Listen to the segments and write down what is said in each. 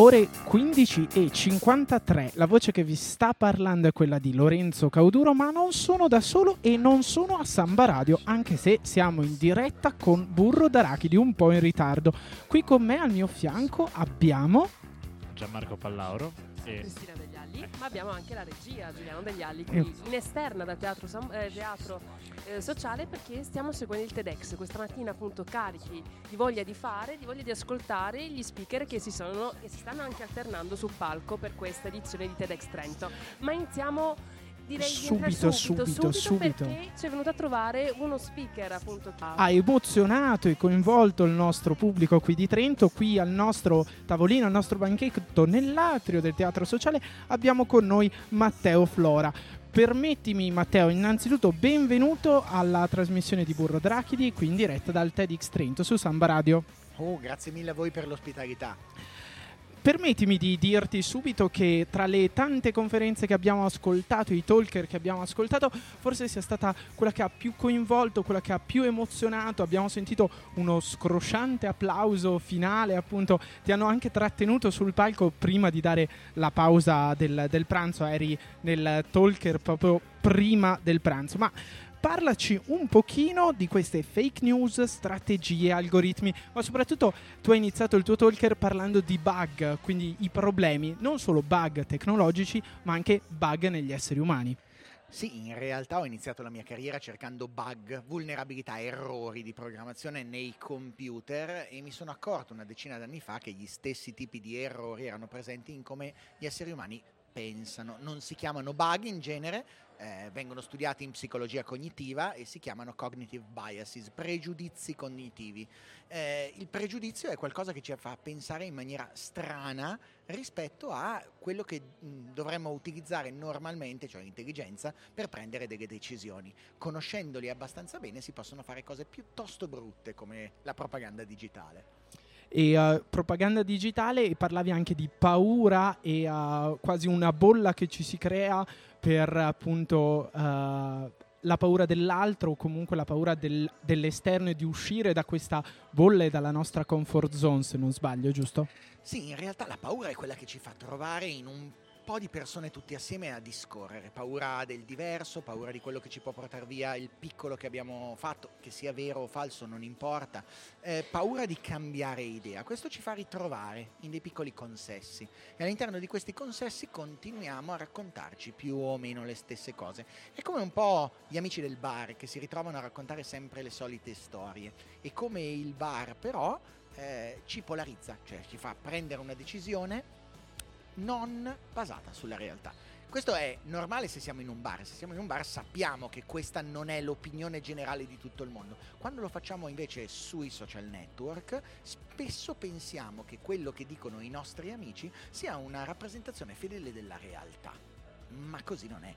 ore 15 e 53. La voce che vi sta parlando è quella di Lorenzo Cauduro, ma non sono da solo e non sono a Samba Radio, anche se siamo in diretta con Burro d'Arachidi, un po' in ritardo. Qui con me al mio fianco abbiamo Gianmarco Pallauro e Cristina Degli Alli, ma abbiamo anche la regia Giuliano Degli Alli qui in esterna dal teatro, eh, teatro eh, sociale perché stiamo seguendo il TEDx questa mattina appunto carichi di voglia di fare, di voglia di ascoltare gli speaker che si, sono, che si stanno anche alternando sul palco per questa edizione di TEDx Trento. Ma iniziamo direi subito, subito, subito, subito, perché ci è venuto a trovare uno speaker appunto ha emozionato e coinvolto il nostro pubblico qui di Trento qui al nostro tavolino al nostro banchetto nell'atrio del teatro sociale. Abbiamo con noi Matteo Flora. Permettimi Matteo, innanzitutto benvenuto alla trasmissione di Burro Drachidi, qui in diretta dal TEDx Trento su Samba Radio. Oh, grazie mille a voi per l'ospitalità. Permettimi di dirti subito che tra le tante conferenze che abbiamo ascoltato, i talker che abbiamo ascoltato, forse sia stata quella che ha più coinvolto, quella che ha più emozionato. Abbiamo sentito uno scrosciante applauso finale, appunto, ti hanno anche trattenuto sul palco prima di dare la pausa del, del pranzo, eri nel talker proprio prima del pranzo. Ma parlaci un pochino di queste fake news, strategie, algoritmi, ma soprattutto tu hai iniziato il tuo talker parlando di bug, quindi i problemi, non solo bug tecnologici, ma anche bug negli esseri umani. Sì, in realtà ho iniziato la mia carriera cercando bug, vulnerabilità, errori di programmazione nei computer e mi sono accorto una decina d'anni fa che gli stessi tipi di errori erano presenti in come gli esseri umani pensano. Non si chiamano bug in genere, eh, vengono studiati in psicologia cognitiva e si chiamano cognitive biases, pregiudizi cognitivi. Eh, il pregiudizio è qualcosa che ci fa pensare in maniera strana rispetto a quello che mh, dovremmo utilizzare normalmente, cioè l'intelligenza, per prendere delle decisioni. Conoscendoli abbastanza bene si possono fare cose piuttosto brutte come la propaganda digitale e uh, propaganda digitale e parlavi anche di paura e uh, quasi una bolla che ci si crea per appunto uh, la paura dell'altro o comunque la paura del, dell'esterno e di uscire da questa bolla e dalla nostra comfort zone se non sbaglio giusto? Sì, in realtà la paura è quella che ci fa trovare in un po' di persone tutti assieme a discorrere, paura del diverso, paura di quello che ci può portare via il piccolo che abbiamo fatto, che sia vero o falso non importa, eh, paura di cambiare idea. Questo ci fa ritrovare in dei piccoli consessi e all'interno di questi consessi continuiamo a raccontarci più o meno le stesse cose. È come un po' gli amici del bar che si ritrovano a raccontare sempre le solite storie e come il bar però eh, ci polarizza, cioè ci fa prendere una decisione non basata sulla realtà. Questo è normale se siamo in un bar, se siamo in un bar sappiamo che questa non è l'opinione generale di tutto il mondo. Quando lo facciamo invece sui social network, spesso pensiamo che quello che dicono i nostri amici sia una rappresentazione fedele della realtà, ma così non è.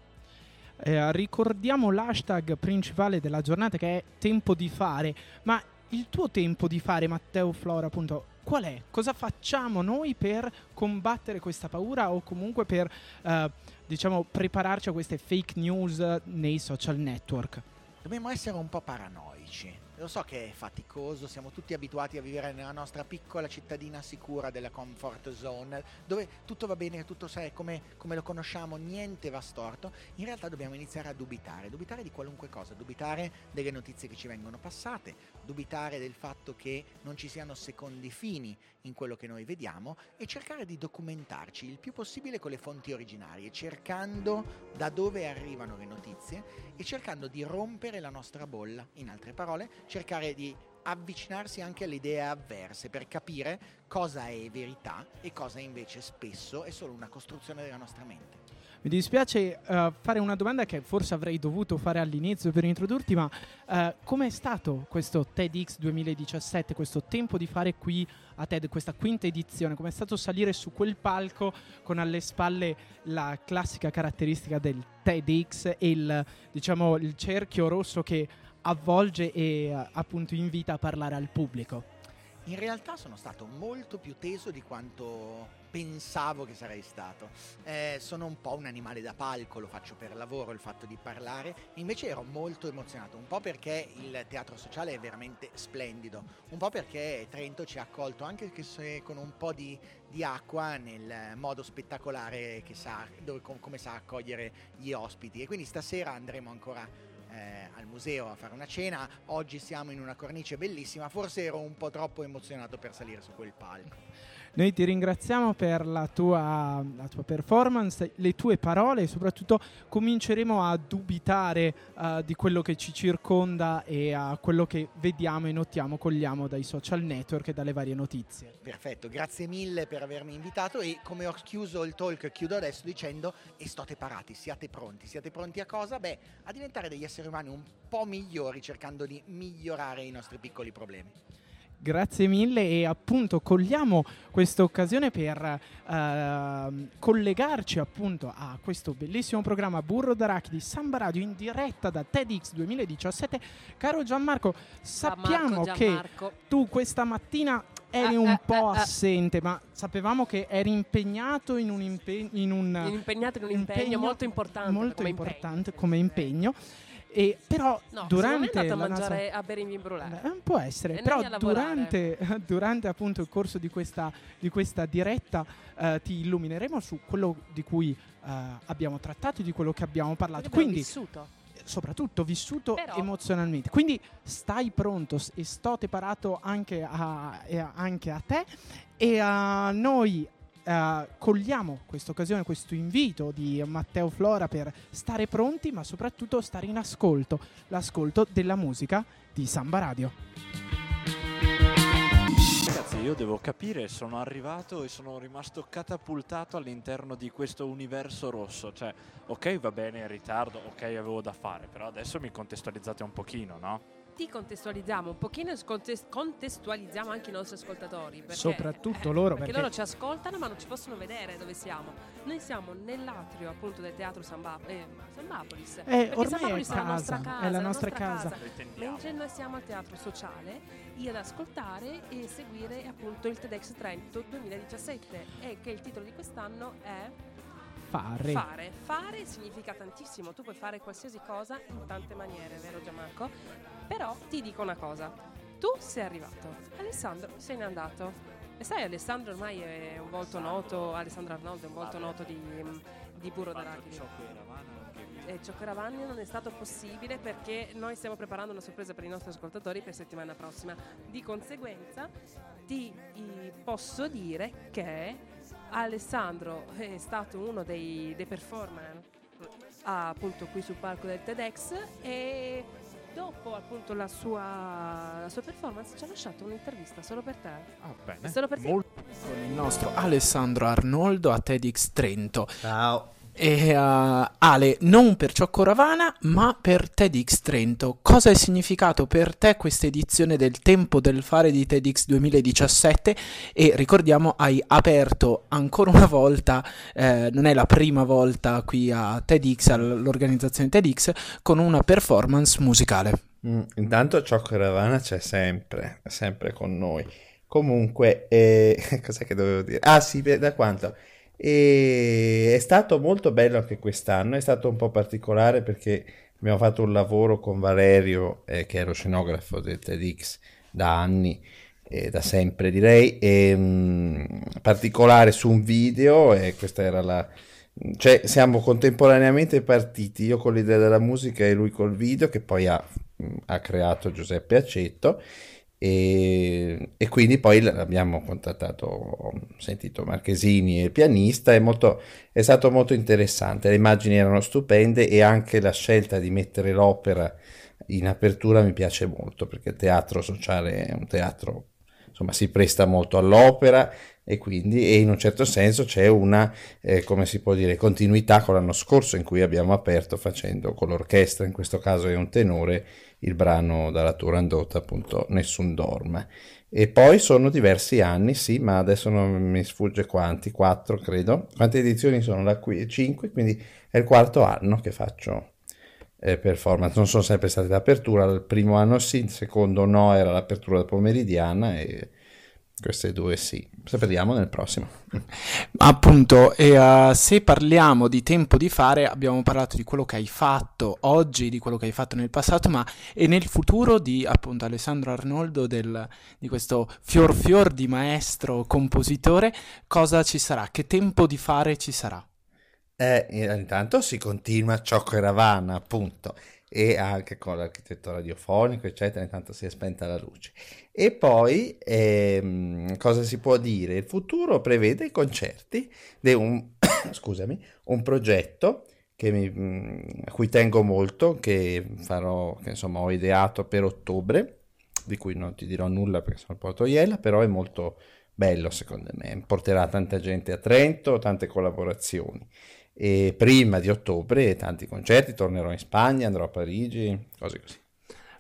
Eh, ricordiamo l'hashtag principale della giornata che è tempo di fare, ma il tuo tempo di fare, Matteo Flora, appunto, qual è? Cosa facciamo noi per combattere questa paura o comunque per, eh, diciamo, prepararci a queste fake news nei social network? Dobbiamo essere un po' paranoici lo so che è faticoso, siamo tutti abituati a vivere nella nostra piccola cittadina sicura della comfort zone, dove tutto va bene, tutto è come, come, lo conosciamo, niente va storto. In realtà dobbiamo iniziare a dubitare, dubitare di qualunque cosa, dubitare delle notizie che ci vengono passate, dubitare del fatto che non ci siano secondi fini in quello che noi vediamo e cercare di documentarci il più possibile con le fonti originarie, cercando da dove arrivano le notizie e cercando di rompere la nostra bolla, in altre parole, cercare di avvicinarsi anche alle idee avverse per capire cosa è verità e cosa invece spesso è solo una costruzione della nostra mente. Mi dispiace uh, fare una domanda che forse avrei dovuto fare all'inizio per introdurti, ma uh, com'è stato questo TEDx 2017, questo tempo di fare qui a TED, questa quinta edizione? Com'è stato salire su quel palco con alle spalle la classica caratteristica del TEDx e il, diciamo, il cerchio rosso che avvolge e uh, appunto invita a parlare al pubblico. In realtà sono stato molto più teso di quanto pensavo che sarei stato. Eh, sono un po' un animale da palco, lo faccio per lavoro, il fatto di parlare, invece ero molto emozionato, un po' perché il teatro sociale è veramente splendido, un po' perché Trento ci ha accolto anche se con un po' di, di acqua nel modo spettacolare che sa, dove, come sa accogliere gli ospiti e quindi stasera andremo ancora eh, al museo a fare una cena. Oggi siamo in una cornice bellissima, forse ero un po' troppo emozionato per salire su quel palco. Noi ti ringraziamo per la tua, la tua, performance, le tue parole e soprattutto cominceremo a dubitare uh, di quello che ci circonda e a quello che vediamo e notiamo, cogliamo dai social network e dalle varie notizie. Perfetto, grazie mille per avermi invitato e come ho chiuso il talk chiudo adesso dicendo e state parati, siate pronti, siate pronti a cosa? Beh, a diventare degli esseri umani un po' migliori cercando di migliorare i nostri piccoli problemi. Grazie mille e appunto cogliamo questa occasione per uh, collegarci appunto a questo bellissimo programma Burro d'Arachidi Samba Radio in diretta da TEDx 2017. Caro Gianmarco, sappiamo Gianmarco, Gianmarco. che tu questa mattina eri un po' assente, ma sapevamo che eri impegnato in un, impegno, in un, in un impegno, impegno molto importante, molto come importante impegno. come impegno. E però no, durante a mangiare nostra... a bere in brulare. Eh, può essere, e però durante, durante, appunto il corso di questa, di questa diretta eh, ti illumineremo su quello di cui eh, abbiamo trattato e di quello che abbiamo parlato. Quindi vissuto. Soprattutto vissuto però... emozionalmente. Quindi stai pronto e sto preparato anche a, anche a te e a noi Uh, cogliamo questa occasione, questo invito di Matteo Flora per stare pronti, ma soprattutto stare in ascolto, l'ascolto della musica di Samba Radio. Ragazzi, io devo capire, sono arrivato e sono rimasto catapultato all'interno di questo universo rosso. Cioè, ok, va bene in ritardo, ok, avevo da fare, però adesso mi contestualizzate un pochino, no? Ti contestualizziamo un pochino e contestualizziamo anche i nostri ascoltatori. Perché, Soprattutto loro. Perché, perché, loro ci ascoltano ma non ci possono vedere dove siamo. Noi siamo nell'atrio appunto del teatro Samba, eh, Sambapolis. Eh, ormai Sambapolis è, casa, è, la nostra casa, è la nostra, casa. casa. Mentre noi siamo al teatro sociale ad ascoltare e seguire appunto il TEDx Trento 2017 e che il titolo di quest'anno è Fare. Fare. Fare significa tantissimo, tu puoi fare qualsiasi cosa in tante maniere, vero Gianmarco? Però ti dico una cosa, tu sei arrivato, Alessandro se n'è andato. E sai, Alessandro ormai è un volto noto, Alessandro Arnoldo è un volto noto di, di Burro d'Arachidi. E Cioccheravagni non è stato possibile perché noi stiamo preparando una sorpresa per i nostri ascoltatori per settimana prossima. Di conseguenza ti posso dire che Alessandro è stato uno dei, dei performer appunto qui sul palco del TEDx e dopo appunto la sua, la sua performance ci ha lasciato un'intervista solo per te. Ah, bene. Solo per te. Con il nostro Alessandro Arnoldo a TEDx Trento. Ciao. E uh, Ale, non per Ciocco Ravana, ma per TEDx Trento. Cosa è significato per te questa edizione del Tempo del Fare di TEDx 2017? E ricordiamo, hai aperto ancora una volta, eh, non è la prima volta qui a TEDx, all'organizzazione TEDx, con una performance musicale. Mm, intanto Ciocco Ravana c'è sempre, sempre con noi. Comunque, eh, cos'è che dovevo dire? Ah sì, da quanto? E è stato molto bello anche quest'anno, è stato un po' particolare perché abbiamo fatto un lavoro con Valerio, eh, che è lo scenografo del TEDx da anni, eh, da sempre direi, e, mh, particolare su un video e questa era la... Cioè, siamo contemporaneamente partiti, io con l'idea della musica e lui col video che poi ha, ha creato Giuseppe Accetto e, e, quindi poi abbiamo contattato, ho sentito Marchesini e il pianista, è, molto, è stato molto interessante, le immagini erano stupende e anche la scelta di mettere l'opera in apertura mi piace molto perché il teatro sociale è un teatro, insomma si presta molto all'opera e quindi e in un certo senso c'è una, eh, come si può dire, continuità con l'anno scorso in cui abbiamo aperto facendo con l'orchestra, in questo caso è un tenore, il brano dalla Turandot, appunto Nessun dorme. E poi sono diversi anni, sì, ma adesso non mi sfugge quanti, quattro credo. Quante edizioni sono da qui? Cinque, quindi è il quarto anno che faccio eh, performance. Non sono sempre state d'apertura, il primo anno sì, il secondo no, era l'apertura pomeridiana e Queste due sì. Sappiamo nel prossimo. Appunto, e, uh, se parliamo di tempo di fare, abbiamo parlato di quello che hai fatto oggi, di quello che hai fatto nel passato, ma e nel futuro di appunto Alessandro Arnoldo, del, di questo fior fior di maestro compositore, cosa ci sarà? Che tempo di fare ci sarà? Eh, intanto si continua Ciocco e Ravana, appunto e anche con l'architetto radiofonico, eccetera, intanto si è spenta la luce. E poi, ehm, cosa si può dire? Il futuro prevede i concerti di un, scusami, un progetto mi, mm, a cui tengo molto, che farò, che insomma ho ideato per ottobre, di cui non ti dirò nulla perché sono al Porto Iella, però è molto bello secondo me, porterà tanta gente a Trento, tante collaborazioni e prima di ottobre tanti concerti, tornerò in Spagna, andrò a Parigi, cose così.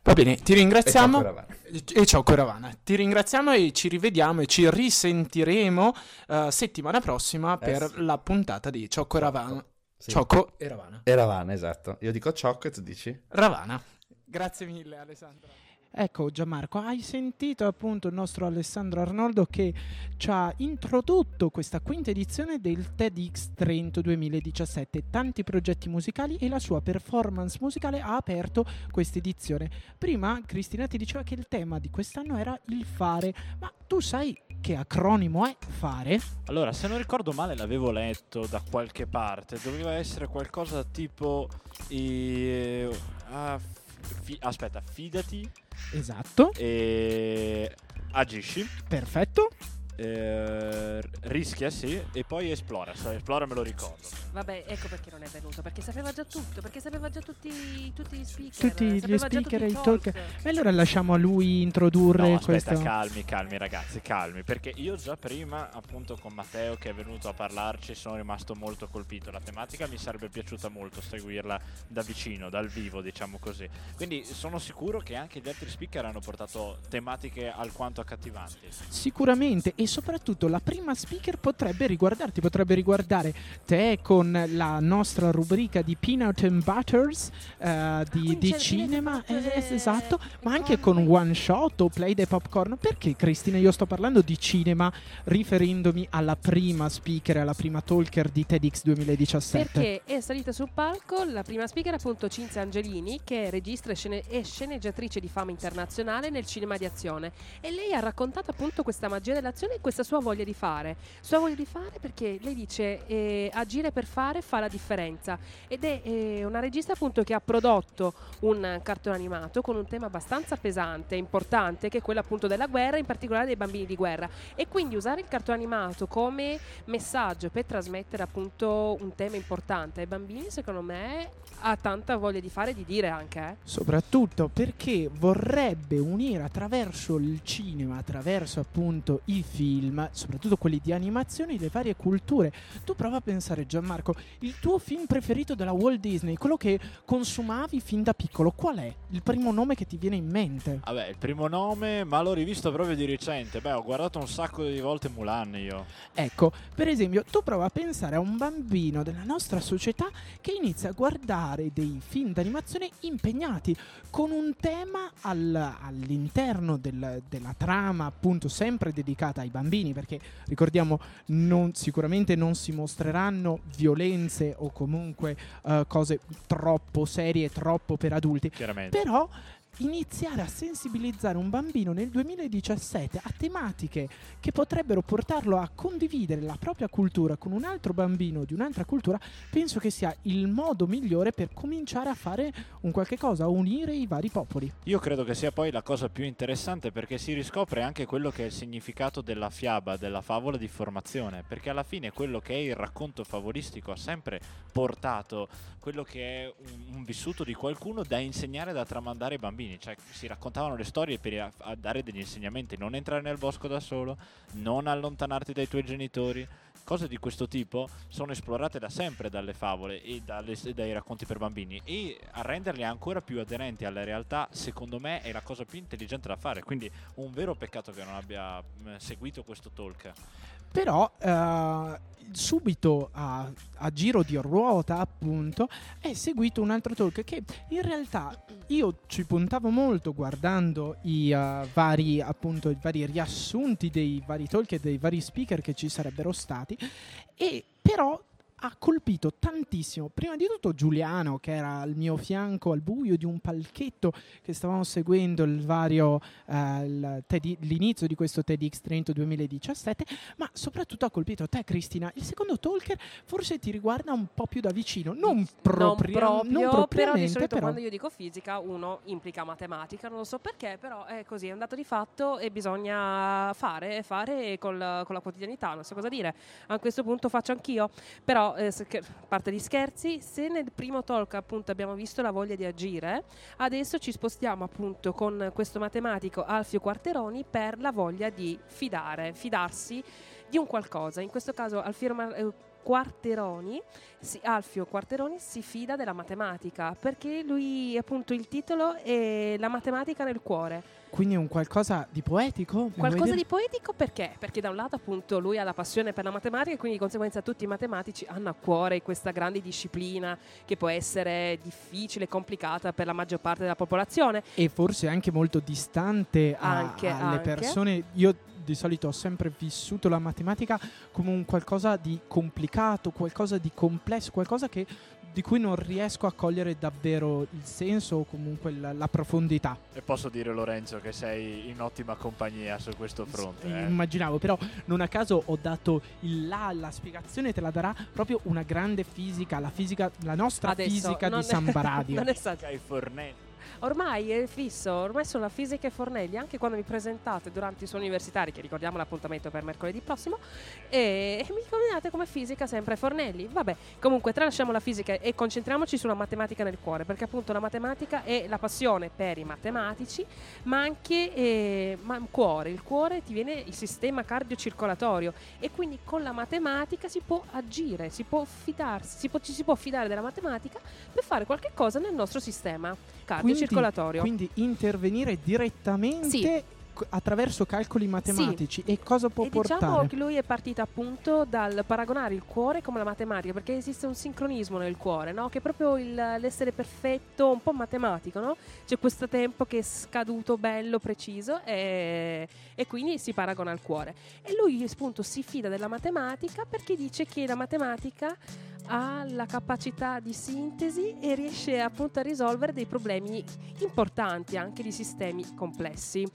Va bene, ti ringraziamo. E ciao Coravana. Ti ringraziamo e ci rivediamo e ci risentiremo uh, settimana prossima eh per sì. la puntata di Ciao Coravana. Sì. Ciocco e Ravana. E Ravana, esatto. Io dico Ciocco e tu dici? Ravana. Grazie mille Alessandro. Ecco Gianmarco, hai sentito appunto il nostro Alessandro Arnoldo che ci ha introdotto questa quinta edizione del TEDx Trento 2017, tanti progetti musicali e la sua performance musicale ha aperto questa edizione. Prima Cristina ti diceva che il tema di quest'anno era il fare, ma tu sai che acronimo è fare? Allora, se non ricordo male l'avevo letto da qualche parte, doveva essere qualcosa tipo... Eh, uh, fi- aspetta, fidati Esatto. E agisci. Perfetto. Eh, rischia sì e poi esplora esplora me lo ricordo. Vabbè ecco perché non è venuto perché sapeva già tutto perché sapeva già tutti, tutti gli speaker tutti gli speaker e i talk. E allora lasciamo a lui introdurre no, aspetta, questo. calmi calmi ragazzi calmi perché io già prima appunto con Matteo che è venuto a parlarci sono rimasto molto colpito. La tematica mi sarebbe piaciuta molto seguirla da vicino dal vivo diciamo così. Quindi sono sicuro che anche gli altri speaker hanno portato tematiche alquanto accattivanti. Sicuramente e soprattutto la prima speaker potrebbe riguardarti, potrebbe riguardare te con la nostra rubrica di Peanut and Butters uh, di, di cinema, eh, esatto, ma anche con One Shot o Play the Popcorn. Perché Cristina io sto parlando di cinema riferendomi alla prima speaker, alla prima talker di TEDx 2017? Perché è salita sul palco la prima speaker appunto Cinzia Angelini che è regista e, scene- e sceneggiatrice di fama internazionale nel cinema di azione e lei ha raccontato appunto questa magia dell'azione e questa sua voglia di fare. Sua voglia di fare perché lei dice eh, agire per fare fa la differenza ed è eh, una regista appunto che ha prodotto un cartone animato con un tema abbastanza pesante importante che è quello appunto della guerra, in particolare dei bambini di guerra e quindi usare il cartone animato come messaggio per trasmettere appunto un tema importante ai bambini secondo me ha tanta voglia di fare e di dire anche. Eh. Soprattutto perché vorrebbe unire attraverso il cinema, attraverso appunto i film, soprattutto quelli di animazione, le varie culture. Tu prova a pensare Gianmarco, il tuo film preferito della Walt Disney, quello che consumavi fin da piccolo, qual è? Il primo nome che ti viene in mente? Vabbè, il primo nome, ma l'ho rivisto proprio di recente. Beh, ho guardato un sacco di volte Mulan io. Ecco, per esempio, tu prova a pensare a un bambino della nostra società che inizia a guardare dei film d'animazione impegnati con un tema al, all'interno del, della trama, appunto, sempre dedicata ai bambini, perché ricordiamo, non, sicuramente non si mostreranno violenze o comunque uh, cose troppo serie, troppo per adulti. Però iniziare a sensibilizzare un bambino nel 2017 a tematiche che potrebbero portarlo a condividere la propria cultura con un altro bambino di un'altra cultura, penso che sia il modo migliore per cominciare a fare un qualche cosa, a unire i vari popoli. Io credo che sia poi la cosa più interessante perché si riscopre anche quello che è il significato della fiaba, della favola di formazione, perché alla fine quello che è il racconto favolistico ha sempre portato quello che è un, vissuto di qualcuno da insegnare, da tramandare ai bambini bambini, cioè si raccontavano le storie per dare degli insegnamenti, non entrare nel bosco da solo, non allontanarti dai tuoi genitori, cose di questo tipo sono esplorate da sempre dalle favole e dalle, dai racconti per bambini e a renderli ancora più aderenti alla realtà secondo me è la cosa più intelligente da fare. Quindi un vero peccato che non abbia seguito questo talk però uh, subito a, a giro di ruota, appunto, è seguito un altro talk che in realtà io ci puntavo molto guardando i uh, vari, appunto, i vari riassunti dei vari talk e dei vari speaker che ci sarebbero stati, e però ha colpito tantissimo. Prima di tutto Giuliano, che era al mio fianco al buio di un palchetto che stavamo seguendo il vario, eh, il l'inizio di questo TEDx Trento 2017, ma soprattutto ha colpito te, Cristina. Il secondo talker forse ti riguarda un po' più da vicino, non, propria, non proprio, non propriamente, però di solito però. quando io dico fisica uno implica matematica, non lo so perché, però è così, è un dato di fatto e bisogna fare, fare col- con la quotidianità, non so cosa dire. A questo punto faccio anch'io, però eh, parte gli scherzi, se nel primo talk appunto abbiamo visto la voglia di agire, adesso ci spostiamo appunto con questo matematico Alfio Quarteroni per la voglia di fidare, fidarsi di un qualcosa. In questo caso Alfio eh, Quarteroni, si- Alfio Quarteroni si fida della matematica perché lui appunto il titolo è La matematica nel cuore. Quindi è un qualcosa di poetico? Qualcosa di poetico perché? Perché da un lato appunto lui ha la passione per la matematica e quindi di conseguenza tutti i matematici hanno a cuore questa grande disciplina che può essere difficile, complicata per la maggior parte della popolazione. e forse anche molto distante a- Anche, alle anche. persone. Io di solito ho sempre vissuto la matematica come un qualcosa di complicato, qualcosa di complesso, qualcosa che- di cui non riesco a cogliere davvero il senso o comunque la, la profondità. E posso dire Lorenzo che sei in ottima compagnia su questo fronte. Eh, eh. Immaginavo, però non a caso ho dato il là, la spiegazione te la darà proprio una grande fisica, la fisica, la nostra Adesso fisica di Samba Radio. non è stato- fornelli. Ormai è fisso, ormai sono la fisica e Fornelli, anche quando mi presentate durante i suoi universitari, che ricordiamo l'appuntamento per mercoledì prossimo, e, mi nominate come fisica sempre Fornelli. Vabbè, comunque tralasciamo la fisica e concentriamoci sulla matematica nel cuore, perché appunto la matematica è la passione per i matematici, ma anche eh, ma il cuore. Il cuore ti viene il sistema cardiocircolatorio e quindi con la matematica si può agire, si può fidarsi, si può- ci si può fidare della matematica per fare qualche cosa nel nostro sistema cardiocircolatorio. Quindi intervenire direttamente Sì. attraverso calcoli matematici e cosa può e portare? diciamo che lui è partito appunto dal paragonare il cuore come la matematica, perché esiste un sincronismo nel cuore, no? che è proprio il- l'essere perfetto, un po' matematico, no? c'è questo tempo che è scaduto, bello, preciso e, e quindi si paragona al cuore. E lui appunto si fida della matematica perché dice che la matematica ha la capacità di sintesi e riesce appunto a risolvere dei problemi importanti anche di sistemi complessi.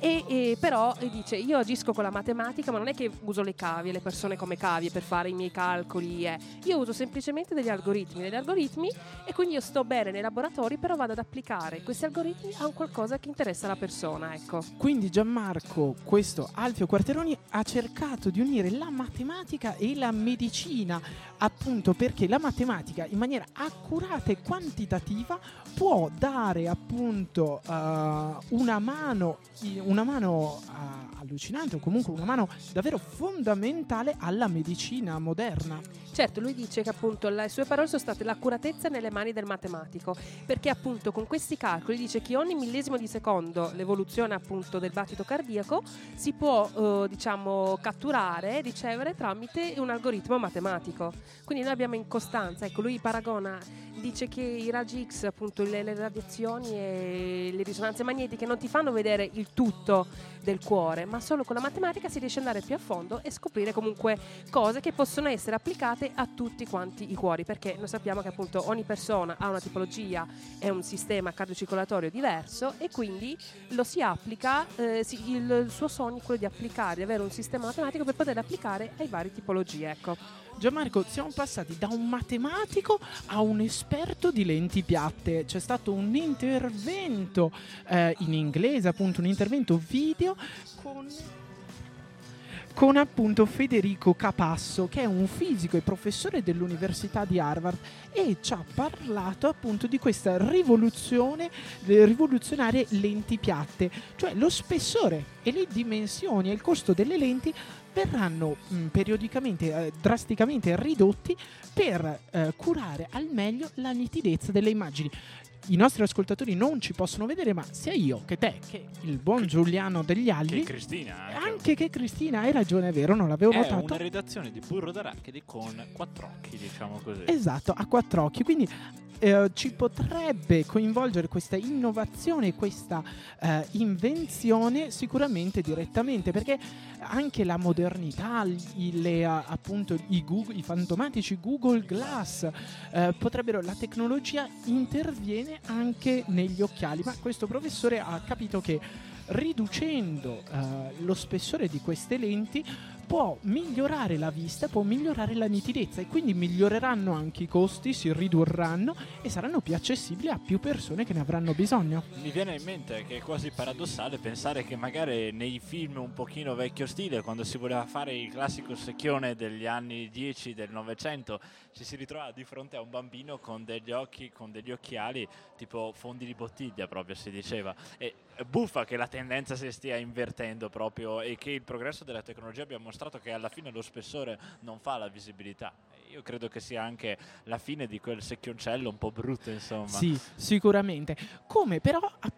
E, e però dice io agisco con la matematica ma non è che uso le cavie, le persone come cavie per fare i miei calcoli, eh. io uso semplicemente degli algoritmi, degli algoritmi e quindi io sto bene nei laboratori però vado ad applicare questi algoritmi a un qualcosa che interessa la persona, ecco. Quindi Gianmarco, questo Alfio Quarteroni, ha cercato di unire la matematica e la medicina, appunto perché la matematica in maniera accurata e quantitativa può dare appunto eh, una mano, una mano eh, allucinante o comunque una mano davvero fondamentale alla medicina moderna. Certo, lui dice che appunto le sue parole sono state l'accuratezza nelle mani del matematico, perché appunto con questi calcoli dice che ogni millesimo di secondo l'evoluzione appunto del battito cardiaco si può eh, diciamo catturare ricevere tramite un algoritmo matematico. Quindi noi abbiamo in costanza, ecco lui paragona, dice che i raggi X, appunto le, le radiazioni e le risonanze magnetiche non ti fanno vedere il tutto del cuore, ma solo con la matematica si riesce ad andare più a fondo e scoprire comunque cose che possono essere applicate a tutti quanti i cuori, perché noi sappiamo che appunto ogni persona ha una tipologia e un sistema cardiocircolatorio diverso e quindi lo si applica, eh, si- il, il suo sogno è quello di applicare, di avere un sistema matematico per poter applicare ai vari tipologie, ecco. Gianmarco, siamo passati da un matematico a un esperto di lenti piatte. C'è stato un intervento eh, in inglese, appunto un intervento video con con appunto Federico Capasso, che è un fisico e professore dell'Università di Harvard e ci ha parlato appunto di questa rivoluzione, le rivoluzionarie lenti piatte, cioè lo spessore e le dimensioni e il costo delle lenti verranno mh, periodicamente, eh, drasticamente ridotti per eh, curare al meglio la nitidezza delle immagini. I nostri ascoltatori non ci possono vedere, ma sia io che te, che il buon Giuliano degli Che Agli, Cristina. anche che Cristina, hai ragione, è vero, non l'avevo È notato. una redazione di burro d'arachidi con quattro occhi, diciamo così. Esatto, a quattro occhi. Quindi eh, ci potrebbe coinvolgere questa innovazione, questa eh, invenzione sicuramente direttamente, perché anche la modernità, le, appunto i, Google- i fantomatici Google Glass, eh, potrebbero, la tecnologia interviene anche negli occhiali, ma questo professore ha capito che riducendo eh, lo spessore di queste lenti può migliorare la vista, può migliorare la nitidezza e quindi miglioreranno anche i costi, si ridurranno e saranno più accessibili a più persone che ne avranno bisogno. Mi viene in mente che è quasi paradossale pensare che magari nei film un pochino vecchio stile, quando si voleva fare il classico secchione degli anni 10 del Novecento, ci si ritrova di fronte a un bambino con degli occhi, con degli occhiali tipo fondi di bottiglia proprio si diceva. E buffa che la tendenza si stia invertendo proprio e che il progresso della tecnologia abbia mostrato che alla fine lo spessore non fa la visibilità. Io credo che sia anche la fine di quel secchioncello un po' brutto, insomma. Sì, sicuramente. Come però appunto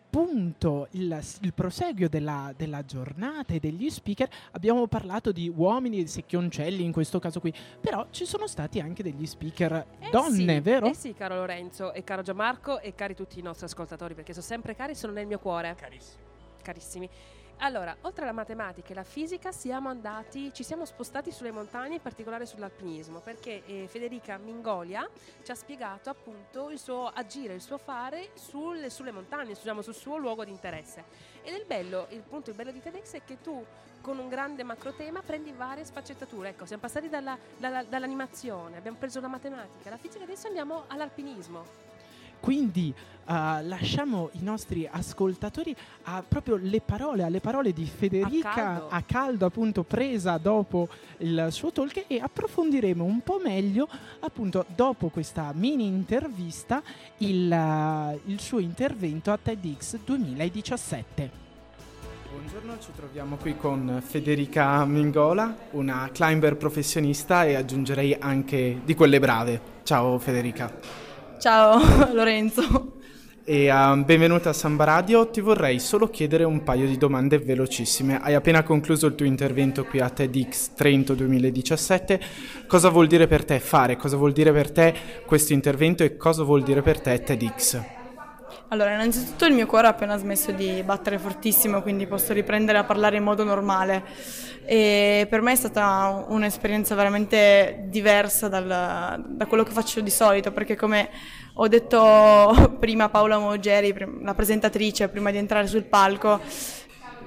il, il proseguio della, della giornata e degli speaker abbiamo parlato di uomini e secchioncelli in questo caso qui, però ci sono stati anche degli speaker Eh donne, sì, vero? Eh sì, caro Lorenzo e caro Gianmarco e cari tutti i nostri ascoltatori, perché sono sempre cari, sono nel mio cuore. Carissimo. Carissimi. Allora, oltre alla matematica e la fisica, siamo andati, ci siamo spostati sulle montagne, in particolare sull'alpinismo, perché eh, Federica Mingolia ci ha spiegato appunto il suo agire, il suo fare sulle, sulle montagne, diciamo, sul suo luogo di interesse. Ed il bello, il punto il bello di TEDx è che tu con un grande macro tema prendi varie sfaccettature. Ecco, siamo passati dalla- dalla- dall'animazione, abbiamo preso la matematica, la fisica, adesso andiamo all'alpinismo. Quindi eh, lasciamo i nostri ascoltatori a proprio le parole, alle parole di Federica A caldo. a caldo, appunto presa dopo il suo talk e approfondiremo un po' meglio appunto dopo questa mini intervista il, eh, il suo intervento a TEDx 2017. Buongiorno, ci troviamo qui con Federica Mingola, una climber professionista e aggiungerei anche di quelle brave. Ciao Federica. Ciao Lorenzo. E ehm, benvenuta a Samba Radio, ti vorrei solo chiedere un paio di domande velocissime. Hai appena concluso il tuo intervento qui a TEDx Trento 2017. Cosa vuol dire per te fare? Cosa vuol dire per te questo intervento e cosa vuol dire per te TEDx? Allora, innanzitutto il mio cuore ha appena smesso di battere fortissimo, quindi posso riprendere a parlare in modo normale. E per me è stata un'esperienza veramente diversa dal- da quello che faccio di solito, perché come ho detto prima a Paola Mogeri, la presentatrice, prima di entrare sul palco,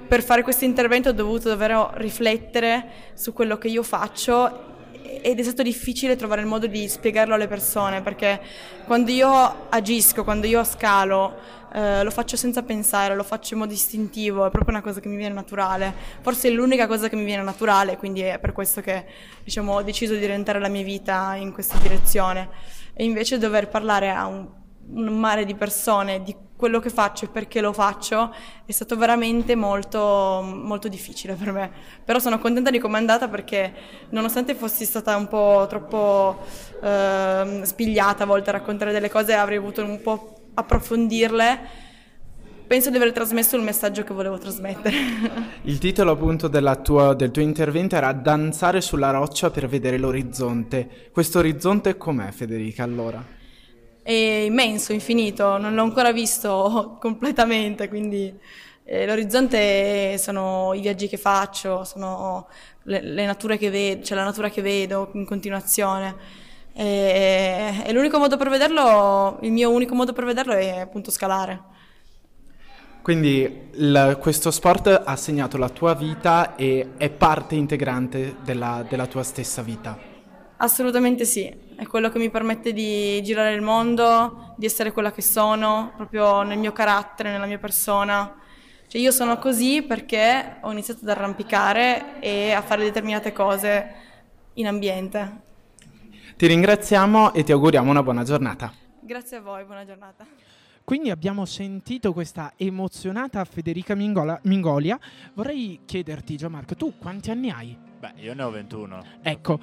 per fare questo intervento ho dovuto davvero riflettere su quello che io faccio ed è stato difficile trovare il modo di spiegarlo alle persone perché quando io agisco, quando io scalo, eh, lo faccio senza pensare, lo faccio in modo istintivo, è proprio una cosa che mi viene naturale. Forse è l'unica cosa che mi viene naturale, quindi è per questo che diciamo, ho deciso di orientare la mia vita in questa direzione. E invece dover parlare a un, un mare di persone di quello che faccio e perché lo faccio è stato veramente molto, molto difficile per me. Però sono contenta di come è andata perché nonostante fossi stata un po' troppo ehm, spigliata a volte a raccontare delle cose avrei voluto un po' approfondirle, penso di aver trasmesso il messaggio che volevo trasmettere. Il titolo appunto tua- del tuo intervento era Danzare sulla roccia per vedere l'orizzonte. Questo orizzonte com'è Federica allora? È immenso, infinito, non l'ho ancora visto completamente, quindi eh, l'orizzonte sono i viaggi che faccio, sono le, le nature che vedo, cioè la natura che vedo in continuazione. E, e l'unico modo per vederlo, il mio unico modo per vederlo è appunto scalare. Quindi il- questo sport ha segnato la tua vita e è parte integrante della, della tua stessa vita. Assolutamente sì, è quello che mi permette di girare il mondo, di essere quella che sono, proprio nel mio carattere, nella mia persona. Cioè io sono così perché ho iniziato ad arrampicare e a fare determinate cose in ambiente. Ti ringraziamo e ti auguriamo una buona giornata. Grazie a voi, buona giornata. Quindi abbiamo sentito questa emozionata Federica Mingola- Mingolia. Vorrei chiederti, Gianmarco, tu quanti anni hai? Beh, io ne ho 21. Ecco,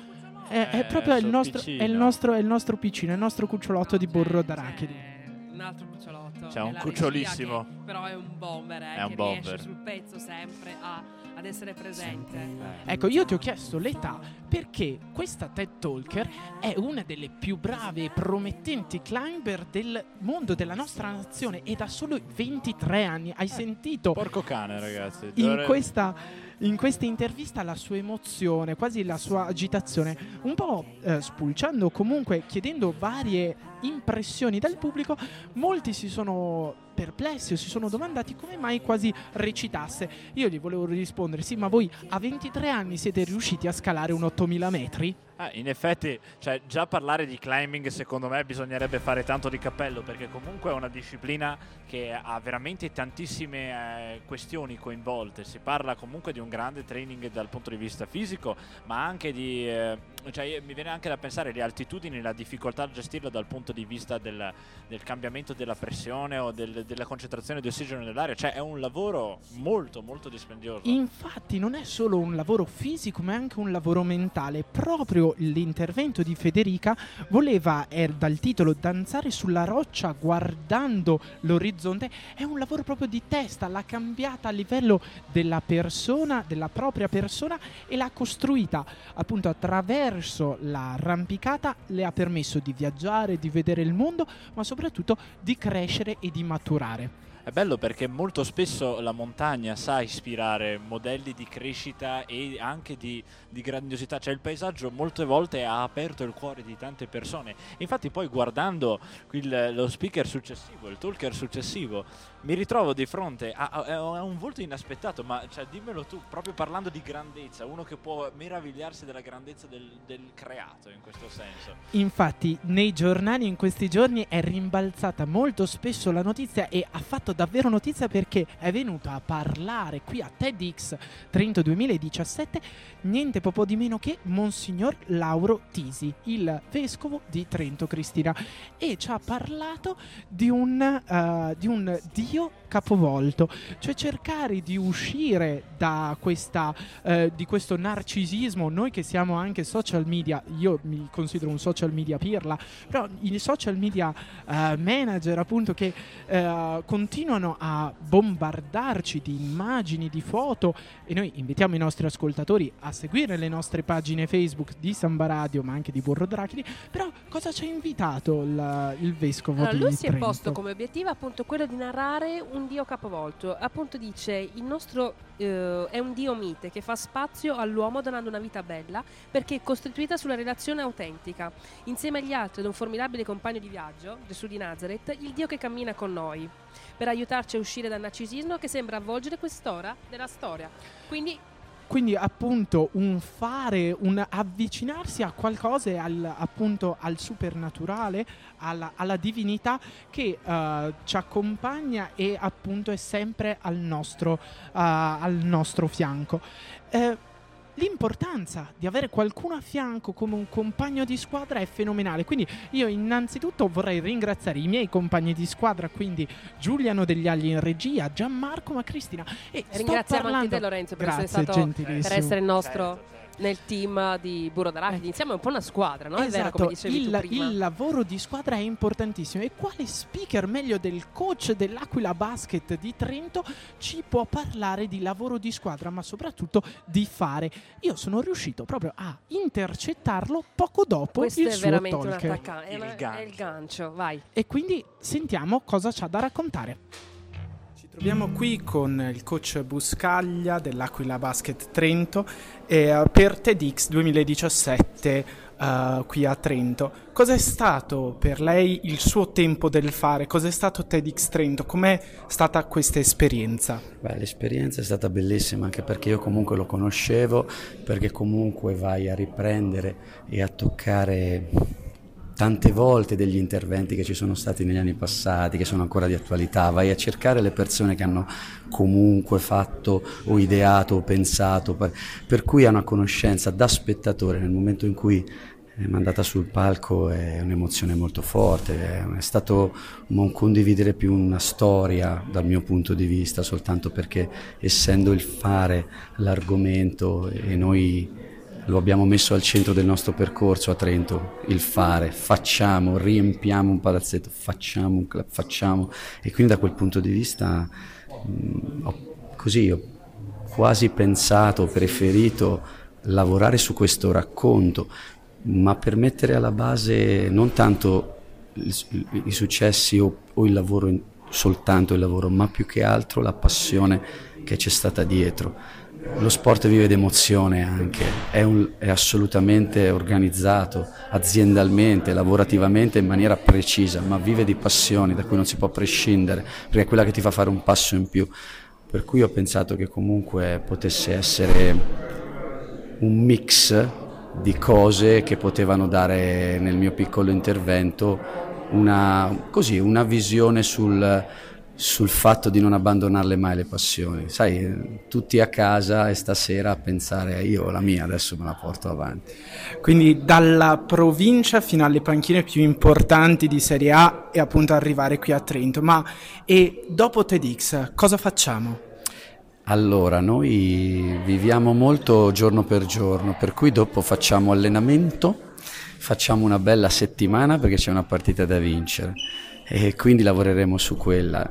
è, è Eh, proprio il nostro, è il piccino. nostro, è il nostro piccino, è il nostro cucciolotto di burro d'arachidi. Eh, un altro cucciolotto. C'è un cucciolissimo. però è un bomber, eh, È un che bomber. riesce sul pezzo sempre a- ad essere presente. Ecco, io ti ho chiesto l'età perché questa TED Talker è una delle più brave e promettenti climber del mondo, della nostra nazione ed ha solo 23 anni. Hai sentito Porco cane, ragazzi. in Dovrei- questa, in questa intervista la sua emozione, quasi la sua agitazione, un po' eh, spulciando comunque, chiedendo varie impressioni dal pubblico, molti si sono perplessi o si sono domandati come mai quasi recitasse. Io gli volevo rispondere, sì, ma voi a 23 anni siete riusciti a scalare un 8000 metri? Ah, in effetti, cioè, già parlare di climbing secondo me bisognerebbe fare tanto di cappello perché comunque è una disciplina che ha veramente tantissime eh, questioni coinvolte. Si parla comunque di un grande training dal punto di vista fisico, ma anche di... eh, cioè, mi viene anche da pensare le altitudini, la difficoltà a gestirlo dal punto di vista del, del cambiamento della pressione o del- della concentrazione di ossigeno nell'aria. Cioè è un lavoro molto molto dispendioso. Infatti non è solo un lavoro fisico ma è anche un lavoro mentale. Proprio l'intervento di Federica voleva, è dal titolo, danzare sulla roccia guardando l'orizzonte. È un lavoro proprio di testa, l'ha cambiata a livello della persona, della propria persona e l'ha costruita appunto attraverso l'arrampicata, le ha permesso di viaggiare, di vedere il mondo, ma soprattutto di crescere e di maturare. È bello perché molto spesso la montagna sa ispirare modelli di crescita e anche di, di grandiosità, cioè il paesaggio molte volte ha aperto il cuore di tante persone. Infatti poi guardando il- lo speaker successivo, il talker successivo, mi ritrovo di fronte a, a- a un volto inaspettato, ma cioè, dimmelo tu, proprio parlando di grandezza, uno che può meravigliarsi della grandezza del, del creato in questo senso. Infatti, nei giornali in questi giorni è rimbalzata molto spesso la notizia e ha fatto davvero notizia perché è venuto a parlare qui a TEDx Trento 2017 niente poco di meno che Monsignor Lauro Tisi, il vescovo di Trento Cristina, e ci ha parlato di un, eh, di un Dio capovolto, cioè cercare di uscire da questa, eh, di questo narcisismo, noi che siamo anche social media, io mi considero un social media pirla, però i social media eh, manager appunto che eh, continuano a bombardarci di immagini, di foto e noi invitiamo i nostri ascoltatori a seguire le nostre pagine Facebook di Samba Radio ma anche di Burro Draculi, però cosa ci ha invitato il, il vescovo Allora, di lui si è Trento? posto come obiettivo appunto quello di narrare un dio capovolto. Appunto dice il nostro eh, è un dio mite che fa spazio all'uomo donando una vita bella perché è costituita sulla relazione autentica. Insieme agli altri ed un formidabile compagno di viaggio, Gesù di Nazareth, il dio che cammina con noi per aiutarci a uscire dal narcisismo che sembra avvolgere quest'ora della storia. Quindi Quindi appunto un fare, un avvicinarsi a qualcosa al, appunto al supernaturale, alla, alla divinità che eh, ci accompagna e appunto è sempre al nostro, eh, al nostro fianco. Eh, L'importanza di avere qualcuno a fianco come un compagno di squadra è fenomenale. Quindi io innanzitutto vorrei ringraziare i miei compagni di squadra, quindi Giuliano degli Agli in regia, Gianmarco, ma Cristina. E sto ringraziamo anche parlando- te Lorenzo per Grazie, essere stato gentilissimo. per essere il nostro Certo, certo. Nel team di Burro d'Arachidi. Insieme è un po' una squadra, no? È vero Esatto, come dicevi il, tu prima. il lavoro di squadra è importantissimo e quale speaker meglio del coach dell'Aquila Basket di Trento ci può parlare di lavoro di squadra ma soprattutto di fare. Io sono riuscito proprio a intercettarlo poco dopo Questo il è suo veramente un talker. attaccante. È, Il una- gancio. è il gancio, vai. E quindi sentiamo cosa c'ha da raccontare. Troviamo qui con il coach Buscaglia dell'Aquila Basket Trento eh, per TEDx 2017 eh, qui a Trento. Cos'è stato per lei il suo tempo del fare? Cos'è stato TEDx Trento? Com'è stata questa esperienza? Beh, l'esperienza è stata bellissima anche perché io comunque lo conoscevo, perché comunque vai a riprendere e a toccare tante volte degli interventi che ci sono stati negli anni passati, che sono ancora di attualità, vai a cercare le persone che hanno comunque fatto o ideato o pensato, per, per cui ha una conoscenza da spettatore nel momento in cui è mandata sul palco è un'emozione molto forte, è, è stato un condividere più una storia dal mio punto di vista, soltanto perché essendo il fare l'argomento e noi lo abbiamo messo al centro del nostro percorso a Trento, il fare, facciamo, riempiamo un palazzetto, facciamo un club, facciamo. E quindi da quel punto di vista mh, ho, così ho quasi pensato, preferito lavorare su questo racconto, ma per mettere alla base non tanto i, successi o, o il lavoro, soltanto il lavoro, ma più che altro la passione che c'è stata dietro. Lo sport vive d'emozione anche, è, un, è, assolutamente organizzato aziendalmente, lavorativamente in maniera precisa, ma vive di passioni da cui non si può prescindere, perché è quella che ti fa fare un passo in più. Per cui ho pensato che comunque potesse essere un mix di cose che potevano dare nel mio piccolo intervento una, così, una visione sul, sul fatto di non abbandonarle mai le passioni. Sai, tutti a casa e stasera a pensare io la mia adesso me la porto avanti. Quindi dalla provincia fino alle panchine più importanti di Serie A e appunto arrivare qui a Trento. Ma e dopo TEDx cosa facciamo? Allora, noi viviamo molto giorno per giorno, per cui dopo facciamo allenamento, facciamo una bella settimana perché c'è una partita da vincere e quindi lavoreremo su quella.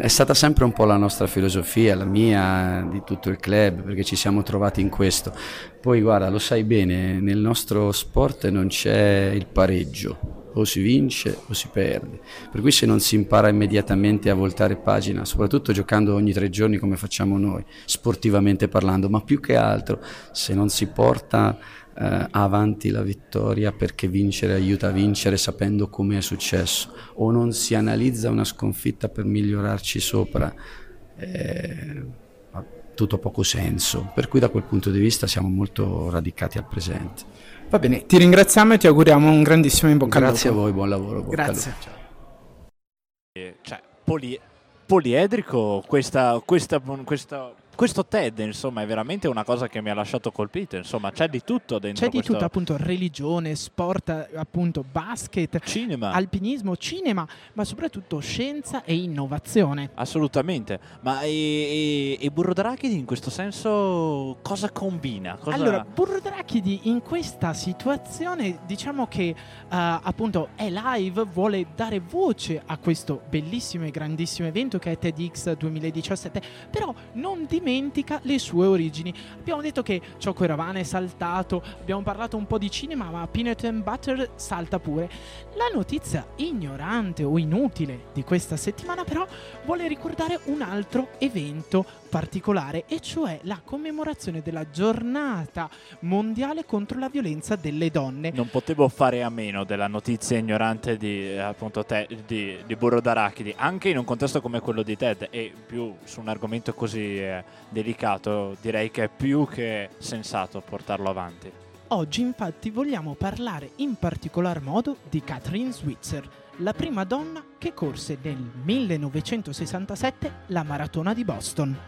È stata sempre un po' la nostra filosofia, la mia, di tutto il club, perché ci siamo trovati in questo. Poi guarda, lo sai bene, nel nostro sport non c'è il pareggio, o si vince o si perde. Per cui se non si impara immediatamente a voltare pagina, soprattutto giocando ogni tre giorni come facciamo noi, sportivamente parlando, ma più che altro se non si porta eh, avanti la vittoria perché vincere aiuta a vincere sapendo come è successo, o non si analizza una sconfitta per migliorarci sopra. Eh, tutto poco senso, per cui da quel punto di vista siamo molto radicati al presente. Va bene, ti ringraziamo e ti auguriamo un grandissimo in bocca Grazie a voi, buon lavoro. Grazie. Cioè, poli- poliedrico questa, questa, questa questo TED, insomma, è veramente una cosa che mi ha lasciato colpito. Insomma, c'è di tutto dentro. C'è di questo... tutto, appunto, religione, sport, appunto, basket, cinema. alpinismo, cinema, ma soprattutto scienza e innovazione. Assolutamente. Ma e, e, e Burro d'Arachidi in questo senso cosa combina? Cosa... Allora, Burro d'Arachidi in questa situazione, diciamo che uh, appunto è live, vuole dare voce a questo bellissimo e grandissimo evento che è TEDx 2017, però non dimenticate dimentica le sue origini. Abbiamo detto che Choco Eravana è saltato, abbiamo parlato un po' di cinema, ma Peanut and Butter salta pure. La notizia ignorante o inutile di questa settimana però vuole ricordare un altro evento particolare e cioè la commemorazione della giornata mondiale contro la violenza delle donne. Non potevo fare a meno della notizia ignorante di, appunto, te, di, di Burro d'Arachidi, anche in un contesto come quello di Ted e più su un argomento così eh, delicato direi che è più che sensato portarlo avanti. Oggi infatti vogliamo parlare in particolar modo di Catherine Switzer, la prima donna che corse nel 1967 la maratona di Boston.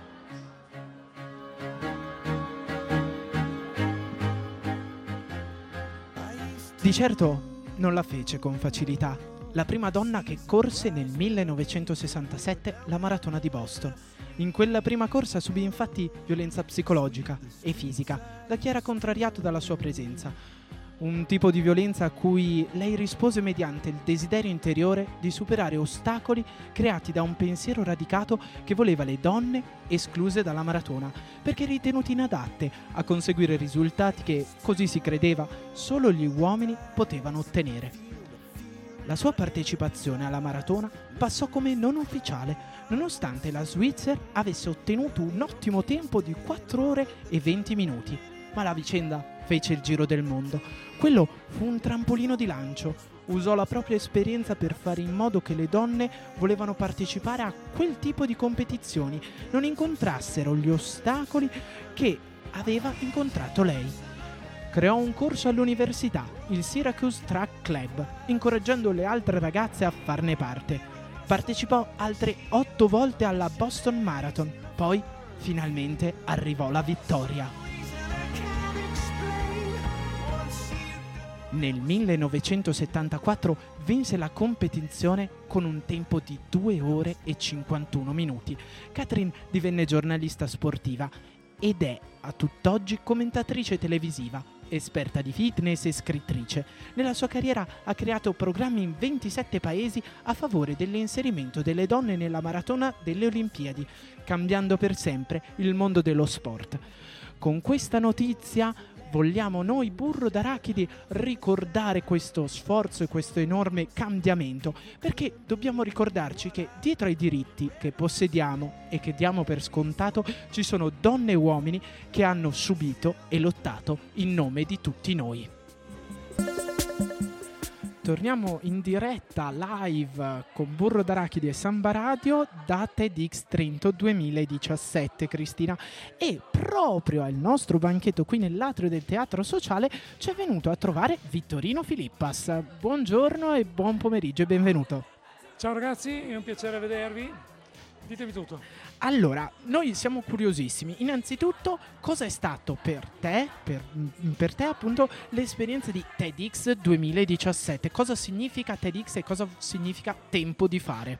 Di certo non la fece con facilità. La prima donna che corse nel 1967 la maratona di Boston. In quella prima corsa subì infatti violenza psicologica e fisica da chi era contrariato dalla sua presenza. Un tipo di violenza a cui lei rispose mediante il desiderio interiore di superare ostacoli creati da un pensiero radicato che voleva le donne escluse dalla maratona, perché ritenute inadatte a conseguire risultati che, così si credeva, solo gli uomini potevano ottenere. La sua partecipazione alla maratona passò come non ufficiale, nonostante la Switzer avesse ottenuto un ottimo tempo di 4 ore e 20 minuti. Ma la vicenda fece il giro del mondo. Quello fu un trampolino di lancio. Usò la propria esperienza per fare in modo che le donne volevano partecipare a quel tipo di competizioni non incontrassero gli ostacoli che aveva incontrato lei. Creò un corso all'università, il Syracuse Track Club, incoraggiando le altre ragazze a farne parte. Partecipò altre otto volte alla Boston Marathon, poi finalmente arrivò la vittoria. Nel 1974 vinse la competizione con un tempo di 2 ore e 51 minuti. Catherine divenne giornalista sportiva ed è a tutt'oggi commentatrice televisiva, esperta di fitness e scrittrice. Nella sua carriera ha creato programmi in 27 paesi a favore dell'inserimento delle donne nella maratona delle Olimpiadi, cambiando per sempre il mondo dello sport. Con questa notizia vogliamo noi burro d'arachidi ricordare questo sforzo e questo enorme cambiamento perché dobbiamo ricordarci che dietro ai diritti che possediamo e che diamo per scontato ci sono donne e uomini che hanno subito e lottato in nome di tutti noi. Torniamo in diretta live con Burro d'Arachidi e Samba Radio da TEDx Trento 2017, Cristina. E proprio al nostro banchetto qui nell'atrio del Teatro Sociale ci è venuto a trovare Vittorino Filippas. Buongiorno e buon pomeriggio e benvenuto. Ciao ragazzi, è un piacere vedervi. Ditemi tutto. Allora, noi siamo curiosissimi. Innanzitutto, cosa è stato per te, per, per, te appunto, l'esperienza di TEDx 2017? Cosa significa TEDx e cosa significa tempo di fare?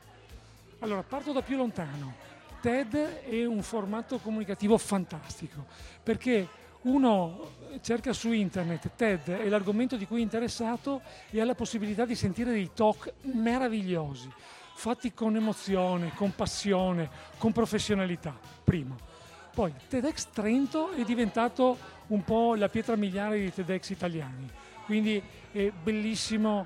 Allora, parto da più lontano. TED è un formato comunicativo fantastico perché uno cerca su internet TED è l'argomento di cui è interessato e ha la possibilità di sentire dei talk meravigliosi fatti con emozione, con passione, con professionalità, primo. Poi TEDx Trento è diventato un po' la pietra miliare dei TEDx italiani, quindi è bellissimo,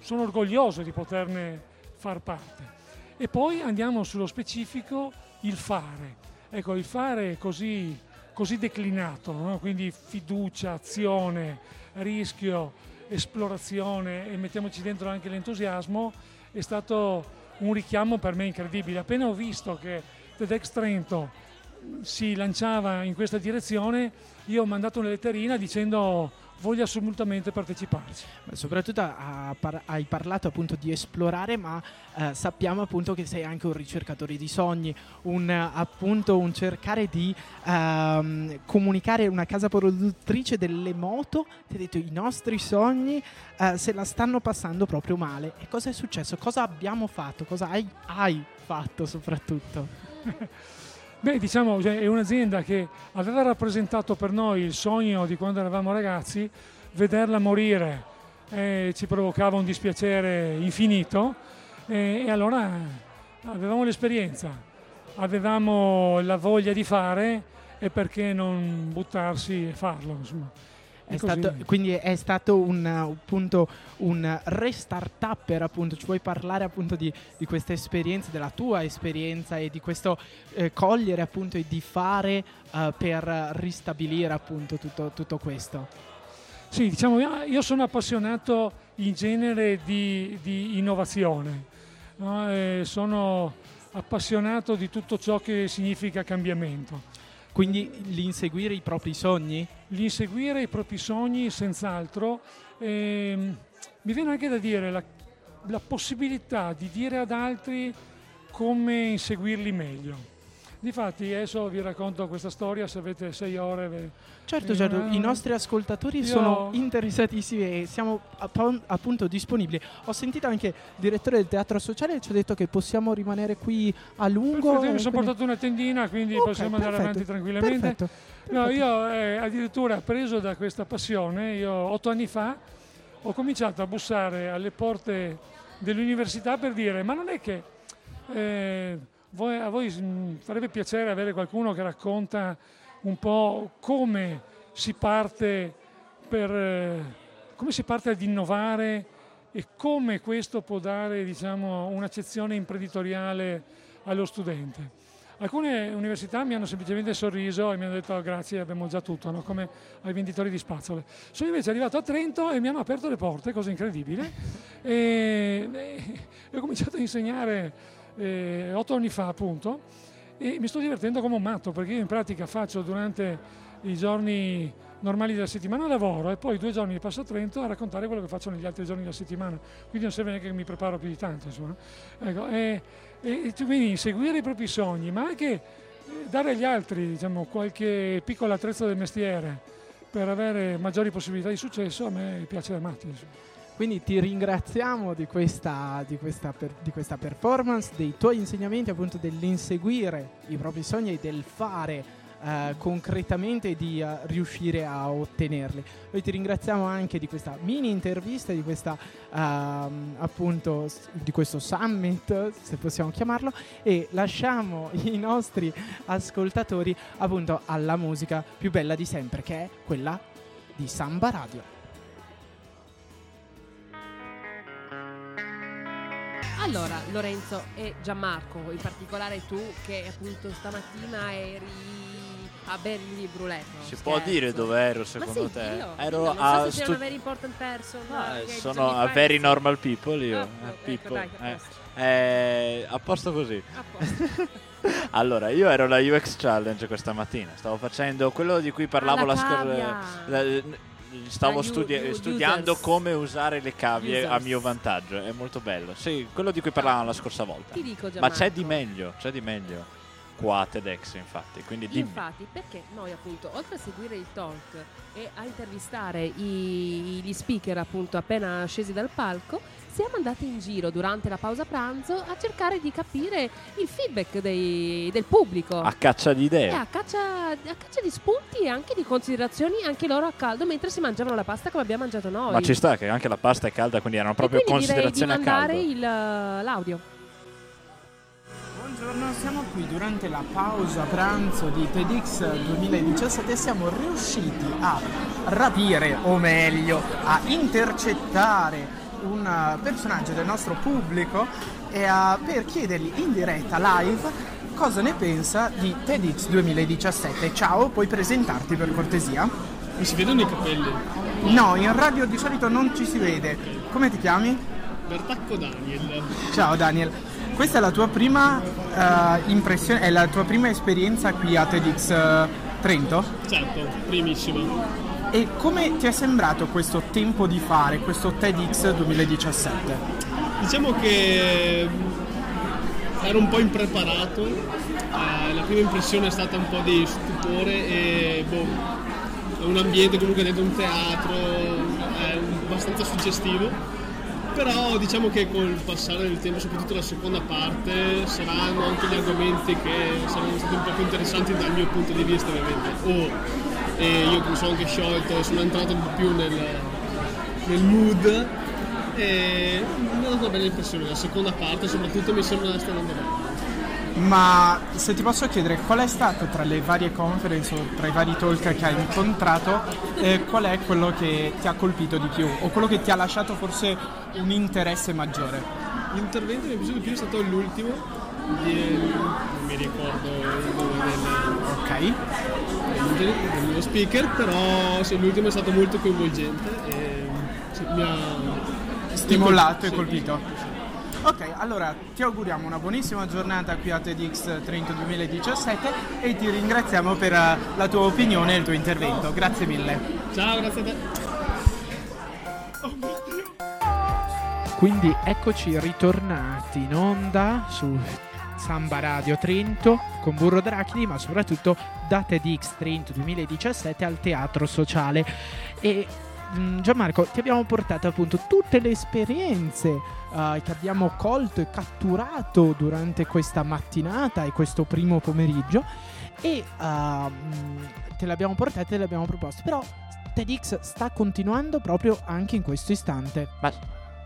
sono orgoglioso di poterne far parte. E poi andiamo sullo specifico, il fare. Ecco, il fare così, così declinato, no? quindi fiducia, azione, rischio, esplorazione e mettiamoci dentro anche l'entusiasmo è stato un richiamo per me incredibile. Appena ho visto che TEDx Trento si lanciava in questa direzione, io ho mandato una letterina dicendo voglio assolutamente parteciparci. Soprattutto hai parlato appunto di esplorare, ma eh, sappiamo appunto che sei anche un ricercatore di sogni, un, appunto un cercare di ehm, comunicare una casa produttrice delle moto. Ti ho detto i nostri sogni eh, se la stanno passando proprio male. E cosa è successo? Cosa abbiamo fatto? Cosa hai, hai fatto soprattutto? Beh, diciamo, cioè, è un'azienda che aveva rappresentato per noi il sogno di quando eravamo ragazzi, vederla morire eh, ci provocava un dispiacere infinito eh, e allora avevamo l'esperienza, avevamo la voglia di fare e perché non buttarsi e farlo. Insomma. È stato, quindi è stato un, appunto, un restart-upper, appunto. Ci vuoi parlare appunto di, di questa esperienza, della tua esperienza e di questo eh, cogliere appunto e di fare uh, per ristabilire appunto tutto, tutto, questo? Sì, diciamo, io sono appassionato in genere di, di innovazione, no? sono appassionato di tutto ciò che significa cambiamento. Quindi l'inseguire i propri sogni? L'inseguire i propri sogni, senz'altro. Ehm, mi viene anche da dire la, la possibilità di dire ad altri come inseguirli meglio. Difatti adesso vi racconto questa storia se avete sei ore. Ve... Certo, certo, i nostri ascoltatori Io... sono interessatissimi e siamo app- appunto disponibili. Ho sentito anche il direttore del teatro sociale ci ha detto che possiamo rimanere qui a lungo. Perfetto, io mi sono quindi... portato una tendina, quindi okay, possiamo perfetto, andare avanti tranquillamente. Perfetto, perfetto. No, io eh, addirittura preso da questa passione, io otto anni fa ho cominciato a bussare alle porte dell'università per dire ma non è che... Eh, voi, a voi mm, farebbe piacere avere qualcuno che racconta un po' come si parte, per, eh, come si parte ad innovare e come questo può dare diciamo, un'accezione imprenditoriale allo studente. Alcune università mi hanno semplicemente sorriso e mi hanno detto oh, grazie, abbiamo già tutto, no? come ai venditori di spazzole. Sono invece arrivato a Trento e mi hanno aperto le porte, cosa incredibile, e, e ho cominciato a insegnare eh, otto anni fa appunto e mi sto divertendo come un matto perché io in pratica faccio durante i giorni normali della settimana lavoro e poi due giorni li passo a Trento a raccontare quello che faccio negli altri giorni della settimana quindi non serve neanche che mi preparo più di tanto insomma. Ecco, e, e, quindi seguire i propri sogni ma anche dare agli altri diciamo, qualche piccolo attrezzo del mestiere per avere maggiori possibilità di successo a me piace da matti insomma. Quindi ti ringraziamo di questa, di, questa per, di questa, performance, dei tuoi insegnamenti, appunto dell'inseguire i propri sogni e del fare uh, concretamente di uh, riuscire a ottenerli. Noi ti ringraziamo anche di questa mini intervista, di questa uh, appunto di questo summit, se possiamo chiamarlo, e lasciamo i nostri ascoltatori appunto alla musica più bella di sempre, che è quella di Samba Radio. Allora, Lorenzo e Gianmarco, in particolare tu che appunto stamattina eri a Berli Bruletto. Si può dire dove ero secondo sì, te? Io, ero non a so se stu- una very important person. Ah, sono a very normal people io. Oh, eh, ecco, people. dai, a eh. posto. Eh, a posto così. A posto. allora, io ero alla UX Challenge questa mattina. Stavo facendo quello di cui parlavo Ah, la la cavia. scorsa. Stavo studi- studiando come usare le cavie a Users. mio vantaggio. È molto bello. Sì, quello di cui parlavamo la scorsa volta. Ti dico Ma c'è di meglio, c'è di meglio. Qua a TEDx, infatti. Quindi dimmi. Infatti, perché noi appunto, oltre a seguire il talk e a intervistare i- gli speaker appunto appena scesi dal palco, siamo andati in giro durante la pausa pranzo a cercare di capire il feedback dei- del pubblico. A caccia di idee. a caccia, a caccia di spunti e anche di considerazioni anche loro a caldo mentre si mangiavano la pasta come abbiamo mangiato noi. Ma ci sta che anche la pasta è calda, quindi erano E proprio quindi direi di considerazioni a mandare caldo. il, l'audio. Buongiorno, siamo qui durante la pausa pranzo di TEDx 2017 e siamo riusciti a rapire, o meglio, a intercettare un eh, personaggio del nostro pubblico e a- per chiedergli in diretta live cosa ne pensa di TEDx 2017. Ciao, puoi presentarti per cortesia? Mi si vedono i capelli. No, in radio di solito non ci si vede. Come ti chiami? Bertacco Daniel. Ciao Daniel, questa è la tua prima eh, impressione, è la tua prima esperienza qui a TEDx eh, Trento? Certo, primissima. E come ti è sembrato questo tempo di fare, questo TEDx 2017? Diciamo che mm, ero un po' impreparato. eh, la prima impressione è stata un po' di stupore e boh, un ambiente comunque dentro un teatro, è abbastanza suggestivo. Però diciamo che col passare del tempo, soprattutto la seconda parte, saranno anche gli argomenti che saranno stati un po' più interessanti dal mio punto di vista ovviamente. O e io mi sono anche sciolto sono entrato un po' più nel, nel mood e mi ha dato una bella impressione. La seconda parte soprattutto mi sembra stia andando bene. Ma se ti posso chiedere qual è stato tra le varie conference o tra i vari talk che hai incontrato, eh, qual è quello che ti ha colpito di più o quello che ti ha lasciato forse un interesse maggiore? L'intervento che mi è piaciuto di più è stato l'ultimo, non mi ricordo il nome del, del- dello speaker, però sì, l'ultimo è stato molto coinvolgente e sì, mi ha Stimolato e sì, colpito. Ok, allora ti auguriamo una buonissima giornata qui a TEDx Trento 2017 e ti ringraziamo per eh, la tua opinione e il tuo intervento. Grazie mille. Ciao, grazie a te. Quindi eccoci ritornati in onda su Samba Radio Trento con Burro Drachidi, ma soprattutto da TEDx Trento 2017 al Teatro Sociale. E mm, Gianmarco, ti abbiamo portato appunto tutte le esperienze eh, che abbiamo colto e catturato durante questa mattinata e questo primo pomeriggio e ehm, te le abbiamo portate e le abbiamo proposte. Però TEDx sta continuando proprio anche in questo istante.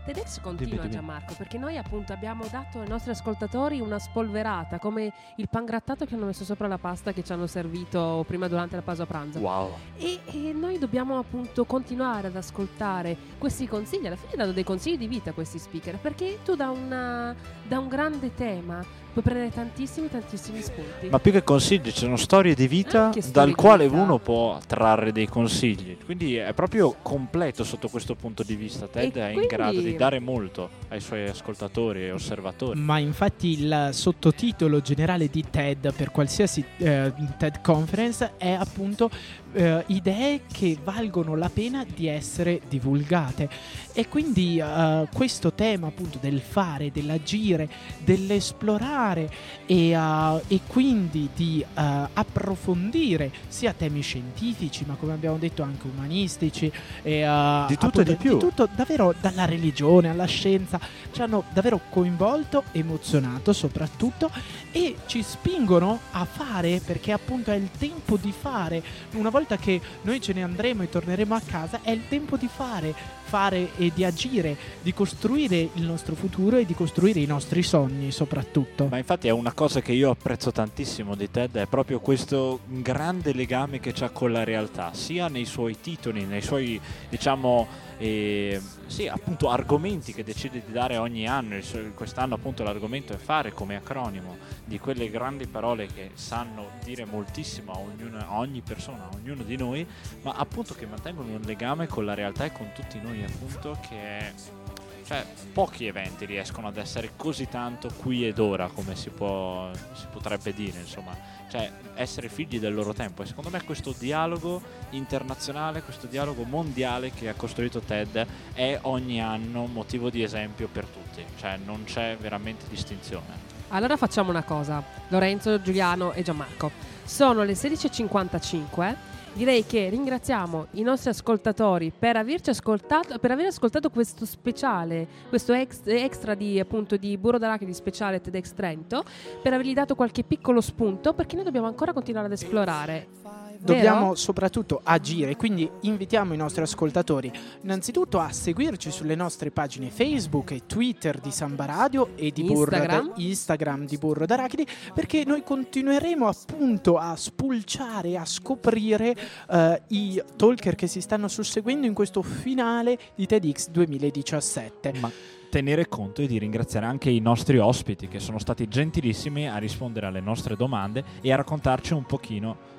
TEDx continua Dimmi. Gianmarco perché noi appunto abbiamo dato ai nostri ascoltatori una spolverata come il pan grattato che hanno messo sopra la pasta che ci hanno servito prima durante la pausa pranzo. Wow. E, e noi dobbiamo appunto continuare ad ascoltare questi consigli, alla fine danno dei consigli di vita a questi speaker perché tu da, una- da un grande tema puoi prendere tantissimi tantissimi spunti. Ma più che consigli, ci sono storie di vita storie dal di quale vita. uno può trarre dei consigli. Quindi è proprio completo sotto questo punto di vista. Ted E è in grado di dare molto ai suoi ascoltatori e osservatori. Ma infatti il sottotitolo generale di TED per qualsiasi eh, TED conference è appunto eh, idee che valgono la pena di essere divulgate. E quindi eh, questo tema appunto del fare, dell'agire, dell'esplorare e, uh, e quindi di uh, approfondire sia temi scientifici, ma come abbiamo detto anche umanistici, e, uh, di tutto e di più. Di tutto, davvero dalla religione alla scienza, ci hanno davvero coinvolto, emozionato soprattutto e ci spingono a fare perché appunto è il tempo di fare. Una volta che noi ce ne andremo e torneremo a casa, è il tempo di fare, fare e di agire, di costruire il nostro futuro e di costruire i nostri sogni soprattutto. Ma infatti è una cosa che io apprezzo tantissimo di Ted, è proprio questo grande legame che c'ha con la realtà, sia nei suoi titoli, nei suoi diciamo e, sì, appunto argomenti che decide di dare ogni anno. Quest'anno appunto l'argomento è fare come acronimo di quelle grandi parole che sanno dire moltissimo a, ognuno, a ogni persona, a ognuno di noi, ma appunto che mantengono un legame con la realtà e con tutti noi appunto che cioè, pochi eventi riescono ad essere così tanto qui ed ora come si, può, si potrebbe dire insomma. Cioè essere figli del loro tempo. E secondo me questo dialogo internazionale questo dialogo mondiale che ha costruito TED è ogni anno motivo di esempio per tutti. Cioè non c'è veramente distinzione. Allora facciamo una cosa Lorenzo, Giuliano e Gianmarco. Sono le 16.55 direi che ringraziamo i nostri ascoltatori per averci ascoltato, per aver ascoltato questo speciale, questo ex, extra di, appunto, di Burro d'Arachidi speciale TEDx Trento, per avergli dato qualche piccolo spunto, perché noi dobbiamo ancora continuare ad esplorare dobbiamo Vero? soprattutto agire, quindi invitiamo i nostri ascoltatori innanzitutto a seguirci sulle nostre pagine Facebook e Twitter di Samba Radio e di Instagram. Burro da, Instagram di Burro d'Arachidi perché noi continueremo appunto a spulciare, a scoprire uh, i talker che si stanno susseguendo in questo finale di TEDx 2017. Ma tenere conto e di ringraziare anche i nostri ospiti che sono stati gentilissimi a rispondere alle nostre domande e a raccontarci un pochino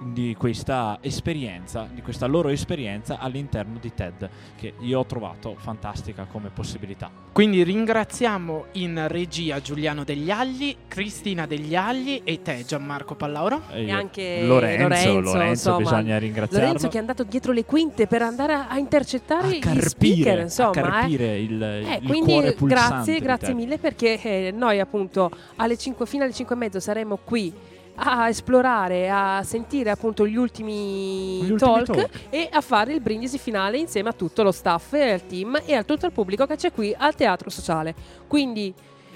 di questa esperienza, di questa loro esperienza all'interno di TED, che io ho trovato fantastica come possibilità. Quindi ringraziamo in regia Giuliano Degli Agli, Cristina Degli Agli e te Gianmarco Pallauro. E, e anche Lorenzo, Lorenzo, Lorenzo insomma, bisogna ringraziarlo. Lorenzo che è andato dietro le quinte per andare a, a intercettare a gli carpire, speaker, insomma. A carpire eh. il, eh, il quindi cuore pulsante grazie, grazie mille perché eh, noi appunto alle 5, fino alle 5 e mezzo saremo qui a esplorare, a sentire appunto gli ultimi, Gli ultimi talk, talk. e a fare il brindisi finale insieme a tutto lo staff e al team e a tutto il pubblico che c'è qui al Teatro Sociale. Quindi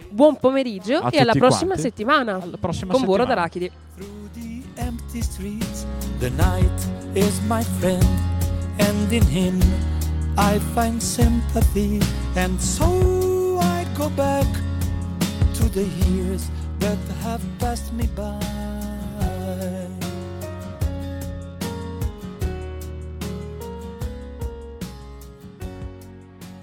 buon pomeriggio A e alla prossima quanti. settimana Alla prossima con settimana. d'Arachidi. The night is my friend, and in him I find sympathy. And so I go back to the years that have passed me by. time.